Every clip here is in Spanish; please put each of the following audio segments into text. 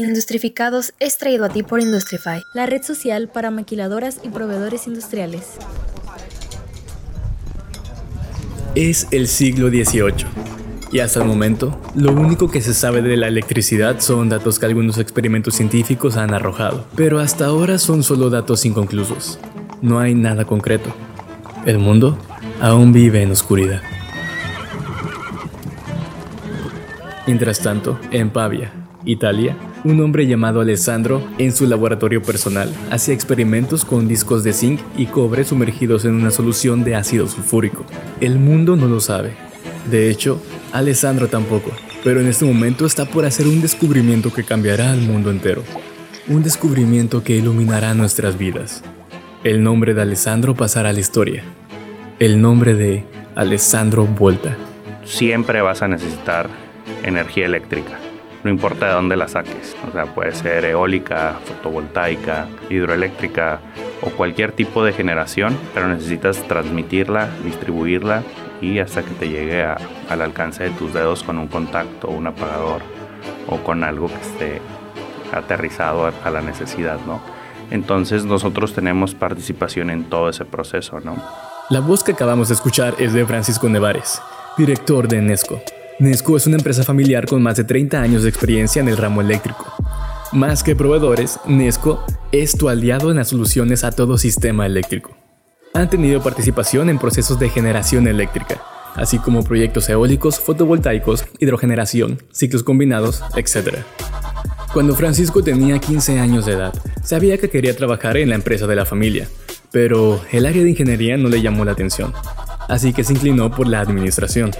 Industrificados es traído a ti por Industrify, la red social para maquiladoras y proveedores industriales. Es el siglo XVIII y hasta el momento lo único que se sabe de la electricidad son datos que algunos experimentos científicos han arrojado, pero hasta ahora son solo datos inconclusos. No hay nada concreto. El mundo aún vive en oscuridad. Mientras tanto, en Pavia, Italia, un hombre llamado Alessandro, en su laboratorio personal, hacía experimentos con discos de zinc y cobre sumergidos en una solución de ácido sulfúrico. El mundo no lo sabe. De hecho, Alessandro tampoco, pero en este momento está por hacer un descubrimiento que cambiará al mundo entero. Un descubrimiento que iluminará nuestras vidas. El nombre de Alessandro pasará a la historia. El nombre de Alessandro Volta. Siempre vas a necesitar energía eléctrica no importa de dónde la saques. O sea, puede ser eólica, fotovoltaica, hidroeléctrica o cualquier tipo de generación, pero necesitas transmitirla, distribuirla y hasta que te llegue al alcance de tus dedos con un contacto, un apagador o con algo que esté aterrizado a la necesidad, ¿no? Entonces nosotros tenemos participación en todo ese proceso, ¿no? La voz que acabamos de escuchar es de Francisco Nevares, director de Enesco, Nesco es una empresa familiar con más de 30 años de experiencia en el ramo eléctrico. Más que proveedores, Nesco es tu aliado en las soluciones a todo sistema eléctrico. Han tenido participación en procesos de generación eléctrica, así como proyectos eólicos, fotovoltaicos, hidrogeneración, ciclos combinados, etc. Cuando Francisco tenía 15 años de edad, sabía que quería trabajar en la empresa de la familia, pero el área de ingeniería no le llamó la atención, así que se inclinó por la administración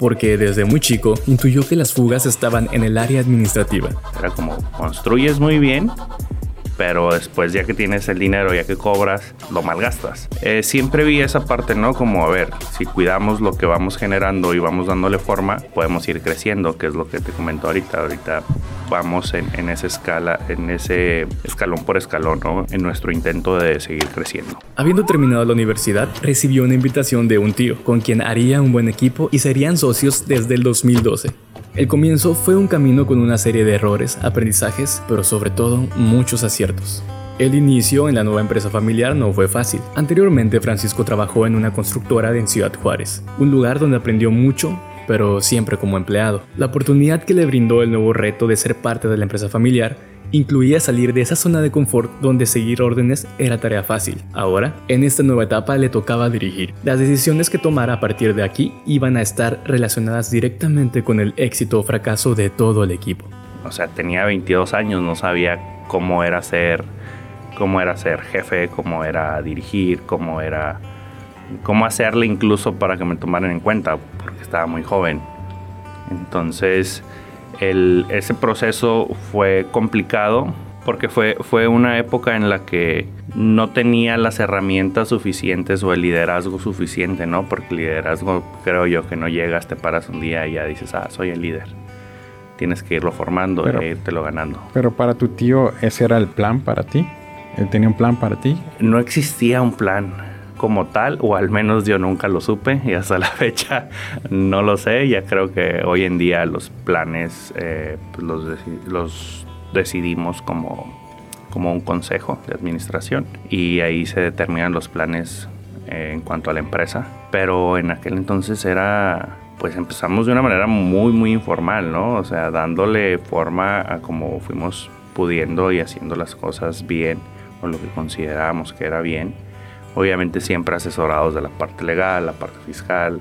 porque desde muy chico intuyó que las fugas estaban en el área administrativa. Era como, construyes muy bien, pero después ya que tienes el dinero, ya que cobras, lo malgastas. Eh, siempre vi esa parte, ¿no? Como, a ver, si cuidamos lo que vamos generando y vamos dándole forma, podemos ir creciendo, que es lo que te comento ahorita. Ahorita vamos en, en esa escala, en ese escalón por escalón, ¿no? En nuestro intento de seguir creciendo. Habiendo terminado la universidad, recibió una invitación de un tío, con quien haría un buen equipo y serían socios desde el 2012. El comienzo fue un camino con una serie de errores, aprendizajes, pero sobre todo muchos aciertos. El inicio en la nueva empresa familiar no fue fácil. Anteriormente Francisco trabajó en una constructora en Ciudad Juárez, un lugar donde aprendió mucho, pero siempre como empleado. La oportunidad que le brindó el nuevo reto de ser parte de la empresa familiar incluía salir de esa zona de confort donde seguir órdenes era tarea fácil. Ahora, en esta nueva etapa le tocaba dirigir. Las decisiones que tomara a partir de aquí iban a estar relacionadas directamente con el éxito o fracaso de todo el equipo. O sea, tenía 22 años, no sabía cómo era ser cómo era ser jefe, cómo era dirigir, cómo era cómo hacerle incluso para que me tomaran en cuenta, porque estaba muy joven. Entonces, ese proceso fue complicado porque fue, fue una época en la que no tenía las herramientas suficientes o el liderazgo suficiente, ¿no? Porque el liderazgo creo yo que no llegas, te paras un día y ya dices, ah, soy el líder. Tienes que irlo formando e irte lo ganando. Pero para tu tío, ¿ese era el plan para ti? ¿Él tenía un plan para ti? No existía un plan como tal, o al menos yo nunca lo supe y hasta la fecha no lo sé. Ya creo que hoy en día los planes eh, pues los, los decidimos como, como un consejo de administración y ahí se determinan los planes eh, en cuanto a la empresa. Pero en aquel entonces era pues empezamos de una manera muy muy informal, ¿no? O sea, dándole forma a como fuimos pudiendo y haciendo las cosas bien o lo que considerábamos que era bien obviamente siempre asesorados de la parte legal, la parte fiscal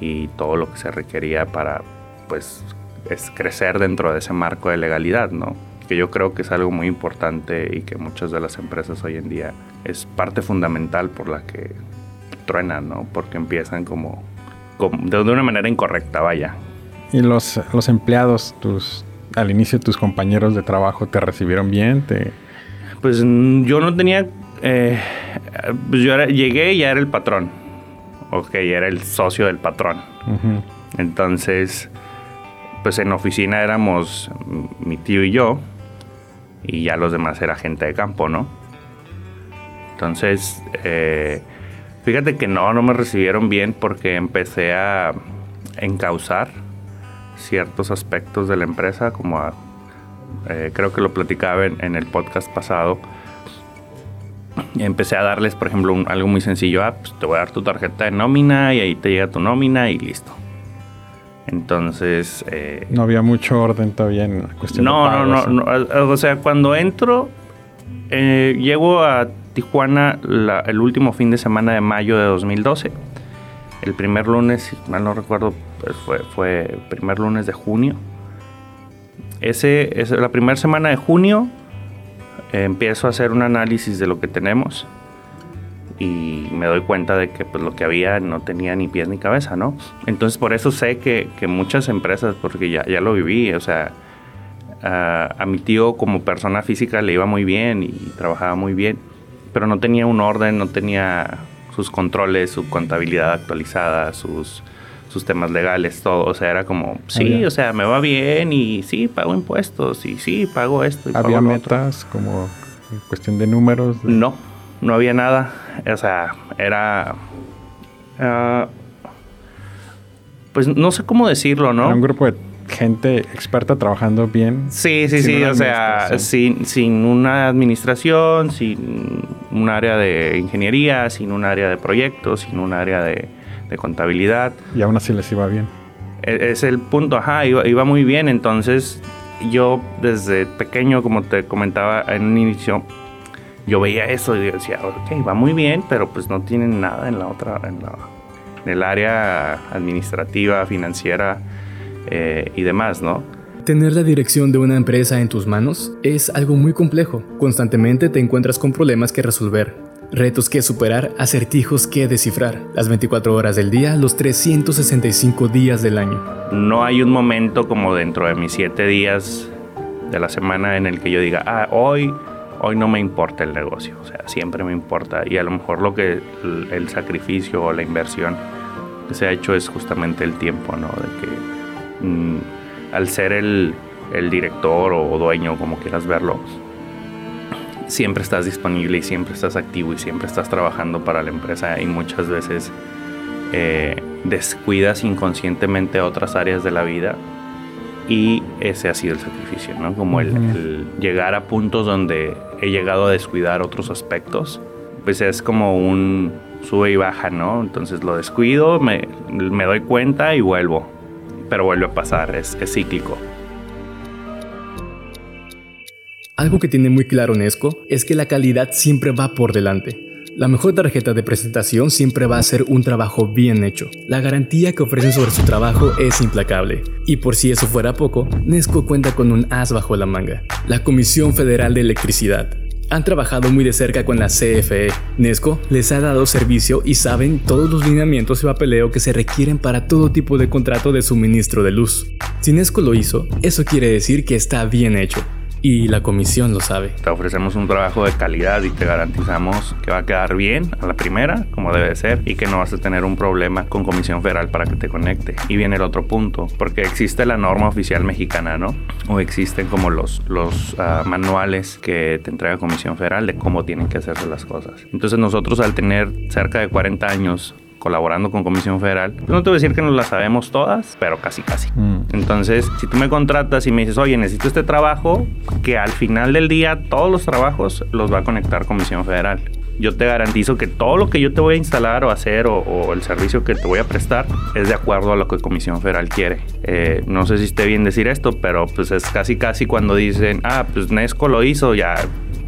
y todo lo que se requería para pues es crecer dentro de ese marco de legalidad, ¿no? Que yo creo que es algo muy importante y que muchas de las empresas hoy en día es parte fundamental por la que truenan, ¿no? Porque empiezan como, de una manera incorrecta, vaya. ¿Y los, los empleados, tus, al inicio tus compañeros de trabajo te recibieron bien? Te... Pues yo no tenía eh, pues yo llegué y ya era el patrón. Ok, era el socio del patrón. Entonces, pues en oficina éramos mi tío y yo. Y ya los demás era gente de campo, ¿no? Entonces, eh, fíjate que no, no me recibieron bien porque empecé a encauzar ciertos aspectos de la empresa, como a eh, creo que lo platicaba en, el podcast pasado, empecé a darles, por ejemplo, algo muy sencillo, ah, pues te voy a dar tu tarjeta de nómina y ahí te llega tu nómina y listo. Entonces... Eh, no había mucho orden todavía en la cuestión no, de pagos, no, no, no, o sea, cuando entro, eh, llego a Tijuana el último fin de semana de mayo de 2012. El primer lunes, si mal no recuerdo, pues fue, fue el primer lunes de junio. Ese, es la primera semana de junio eh, empiezo a hacer un análisis de lo que tenemos y me doy cuenta de que pues, lo que había no tenía ni pies ni cabeza, ¿no? Entonces por eso sé que, muchas empresas, porque ya, ya lo viví, o sea, a, mi tío como persona física le iba muy bien y trabajaba muy bien, pero no tenía un orden, no tenía sus controles, su contabilidad actualizada, sus, sus temas legales, todo. O sea, era como, sí, o sea, me va bien y sí, pago impuestos y sí, pago esto. Y ¿Había metas como en cuestión de números? No, no había nada. O sea, era... Ah, pues no sé cómo decirlo, ¿no? Era un grupo de gente experta trabajando bien. Sí, sí, sí, o sea, sin, sin una administración, sin un área de ingeniería, sin un área de proyectos, sin un área de, contabilidad. Y aún así les iba bien. E, es, el punto, ajá, iba, iba, muy bien, entonces yo desde pequeño, como te comentaba en un inicio, yo veía eso y decía, ok, va muy bien, pero pues no tienen nada en la otra, en, la, en el área administrativa, financiera eh, y demás, ¿no? Tener la dirección de una empresa en tus manos es algo muy complejo. Constantemente te encuentras con problemas que resolver, retos que superar, acertijos que descifrar, las 24 horas del día, los 365 días del año. No hay un momento como dentro de mis 7 días de la semana en el que yo diga, ah, hoy, hoy no me importa el negocio, o sea, siempre me importa y a lo mejor lo que el, sacrificio o la inversión que se ha hecho es justamente el tiempo, ¿no? De que Mm, al ser el, director o dueño, como quieras verlo, siempre estás disponible y siempre estás activo y siempre estás trabajando para la empresa y muchas veces eh, descuidas inconscientemente otras áreas de la vida y ese ha sido el sacrificio, ¿no? Como el, llegar a puntos donde he llegado a descuidar otros aspectos, pues es como un sube y baja, ¿no? Entonces lo descuido, me, me doy cuenta y vuelvo pero vuelve a pasar, es, cíclico. Algo que tiene muy claro Nesco es que la calidad siempre va por delante. La mejor tarjeta de presentación siempre va a ser un trabajo bien hecho. La garantía que ofrecen sobre su trabajo es implacable. Y por si eso fuera poco, Nesco cuenta con un as bajo la manga, la Comisión Federal de Electricidad, han trabajado muy de cerca con la CFE. Nesco les ha dado servicio y saben todos los lineamientos y papeleo que se requieren para todo tipo de contrato de suministro de luz. Si Nesco lo hizo, eso quiere decir que está bien hecho y la comisión lo sabe. Te ofrecemos un trabajo de calidad y te garantizamos que va a quedar bien a la primera, como debe ser, y que no vas a tener un problema con comisión federal para que te conecte. Y viene el otro punto, porque existe la norma oficial mexicana, ¿no? O existen como los, los ah, manuales que te entrega comisión federal de cómo tienen que hacerse las cosas. Entonces nosotros al tener cerca de 40 años colaborando con Comisión Federal. No te voy a decir que nos la sabemos todas, pero casi casi. Mm. Entonces, si tú me contratas y me dices, oye, necesito este trabajo, que al final del día todos los trabajos los va a conectar Comisión Federal. Yo te garantizo que todo lo que yo te voy a instalar o hacer o, el servicio que te voy a prestar es de acuerdo a lo que Comisión Federal quiere. Eh, no sé si esté bien decir esto, pero pues es casi casi cuando dicen, ah, pues Nesco lo hizo, ya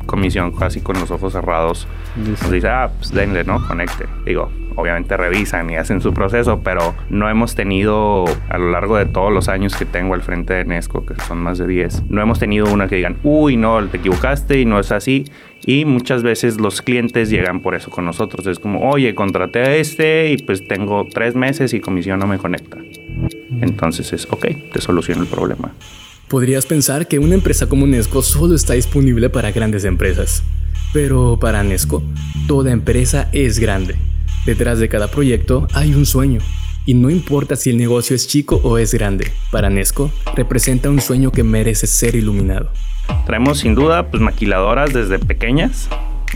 comisión casi con los ojos cerrados. Nos dice, ah, pues denle, ¿no? Conecte. Digo, obviamente revisan y hacen su proceso, pero no hemos tenido a lo largo de todos los años que tengo al frente de Nesco, que son más de 10, no hemos tenido una que digan, uy, no, te equivocaste y no es así. Y muchas veces los clientes llegan por eso con nosotros. Es como, oye, contraté a este y pues tengo tres meses y comisión no me conecta. Entonces es, ok, te soluciono el problema. Podrías pensar que una empresa como Nesco solo está disponible para grandes empresas. Pero para Nesco, toda empresa es grande. Detrás de cada proyecto hay un sueño. Y no importa si el negocio es chico o es grande, para Nesco representa un sueño que merece ser iluminado. Traemos sin duda pues maquiladoras desde pequeñas,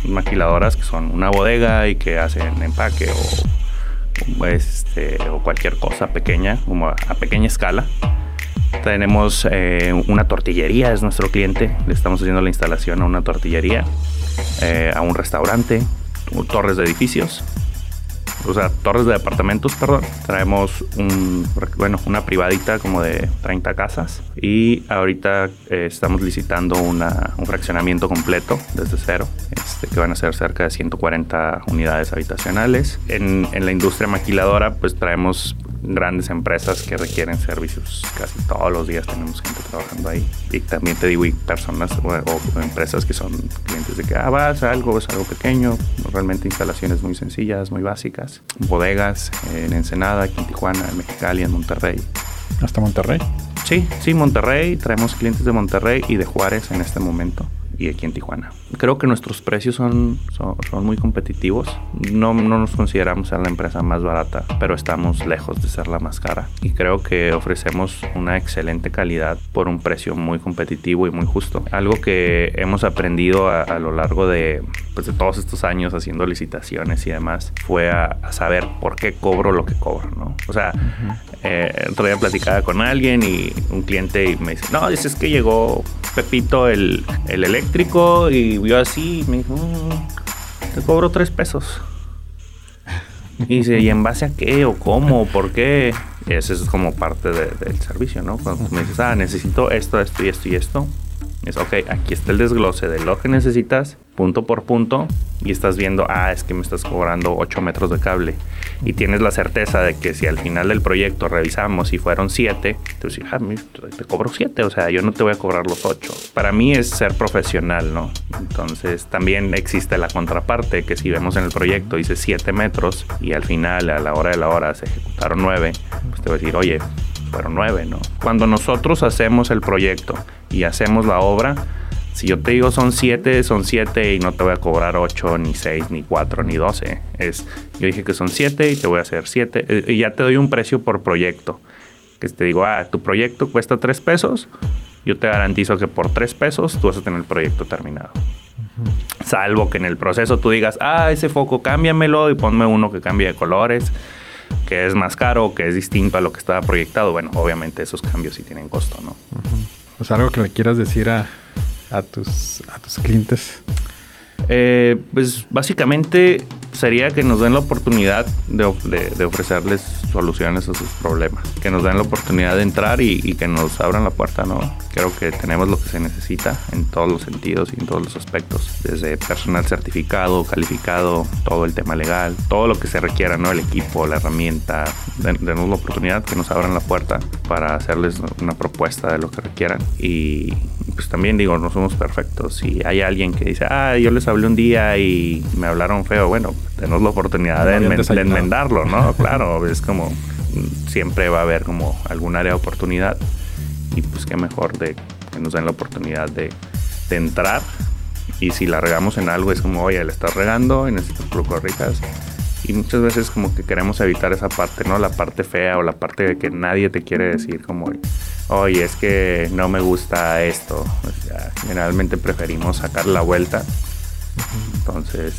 maquiladoras que son una bodega y que hacen empaque o, este, o cualquier cosa pequeña, como a, pequeña escala. Tenemos eh, una tortillería, es nuestro cliente. Le estamos haciendo la instalación a una tortillería, eh, a un restaurante, torres de edificios o sea, torres de departamentos, perdón. Traemos un, bueno, una privadita como de 30 casas y ahorita eh, estamos licitando una, un fraccionamiento completo desde cero, este, que van a ser cerca de 140 unidades habitacionales. En, en la industria maquiladora, pues traemos grandes empresas que requieren servicios casi todos los días. Tenemos gente trabajando ahí. Y también te digo y personas o, empresas que son clientes de que ah vas algo es algo pequeño realmente instalaciones muy sencillas muy básicas. Bodegas en Ensenada aquí en Tijuana en Mexicali en Monterrey. Hasta Monterrey sí sí Monterrey. Traemos clientes de Monterrey y de Juárez en este momento y aquí en Tijuana. Creo que nuestros precios son, son, muy competitivos. No, no, nos consideramos ser la empresa más barata, pero estamos lejos de ser la más cara. Y creo que ofrecemos una excelente calidad por un precio muy competitivo y muy justo. Algo que hemos aprendido a, lo largo de, pues, de todos estos años haciendo licitaciones y demás fue a, saber por qué cobro lo que cobro, ¿no? O sea, eh, otro día platicaba con alguien y un cliente me dice, no, es que llegó Pepito el, el eléctrico y vio así y me dijo, mm, te cobro tres pesos. Y dice, ¿y en base a qué o cómo o por qué? Y eso es como parte del servicio, ¿no? Cuando me dices, ah, necesito esto, esto y esto y esto. Es, ok, aquí está el desglose de lo que necesitas punto por punto y estás viendo, ah, es que me estás cobrando 8 metros de cable y tienes la certeza de que si al final del proyecto revisamos y fueron 7, te dices, ah, te cobro 7, o sea, yo no te voy a cobrar los 8. Para mí es ser profesional, ¿no? Entonces también existe la contraparte que si vemos en el proyecto dice 7 metros y al final a la hora de la hora se ejecutaron 9, pues te voy a decir, oye, fueron 9, ¿no? Cuando nosotros hacemos el proyecto y hacemos la obra, si yo te digo son 7, son 7 y no te voy a cobrar 8, ni 6, ni 4, ni 12. Es, yo dije que son 7 y te voy a hacer 7. Eh, y ya te doy un precio por proyecto. Que te digo, ah, tu proyecto cuesta 3 pesos. Yo te garantizo que por 3 pesos tú vas a tener el proyecto terminado. Salvo que en el proceso tú digas, ah, ese foco cámbiamelo y ponme uno que cambie de colores, que es más caro, que es distinto a lo que estaba proyectado. Bueno, obviamente esos cambios sí tienen costo, ¿no? Pues algo que le quieras decir a, a tus, a tus clientes? Eh, pues básicamente sería que nos den la oportunidad de, ofrecerles soluciones a sus problemas, que nos den la oportunidad de entrar y, que nos abran la puerta, ¿no? Creo que tenemos lo que se necesita en todos los sentidos y en todos los aspectos, desde personal certificado, calificado, todo el tema legal, todo lo que se requiera, ¿no? El equipo, la herramienta, denos la oportunidad que nos abran la puerta para hacerles una propuesta de lo que requieran y pues también digo, no somos perfectos. Si hay alguien que dice, ah, yo les hablé un día y me hablaron feo, bueno, tenemos la oportunidad de, enmendarlo, ¿no? claro, es como siempre va a haber como algún área de oportunidad y pues qué mejor de que nos den la oportunidad de, entrar y si la regamos en algo es como, oye, le estás regando y necesitas ricas y muchas veces como que queremos evitar esa parte, ¿no? La parte fea o la parte de que nadie te quiere decir como, oye, es que no me gusta esto. generalmente preferimos sacar la vuelta. Entonces,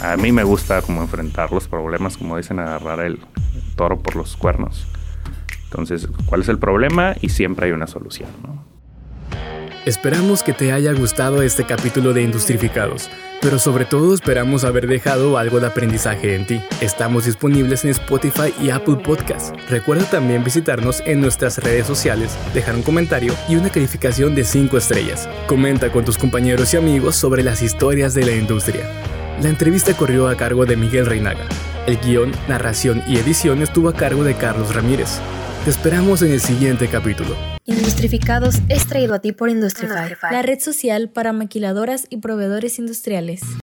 a mí me gusta como enfrentar los problemas, como dicen, agarrar el toro por los cuernos. Entonces, ¿cuál es el problema? Y siempre hay una solución. Esperamos que te haya gustado este capítulo de Industrificados, pero sobre todo esperamos haber dejado algo de aprendizaje en ti. Estamos disponibles en Spotify y Apple Podcasts. Recuerda también visitarnos en nuestras redes sociales, dejar un comentario y una calificación de 5 estrellas. Comenta con tus compañeros y amigos sobre las historias de la industria. La entrevista corrió a cargo de Miguel Reinaga. El guion, narración y edición estuvo a cargo de Carlos Ramírez. Te esperamos en el siguiente capítulo. Industrificados es traído a ti por Industrify, la red social para maquiladoras y proveedores industriales.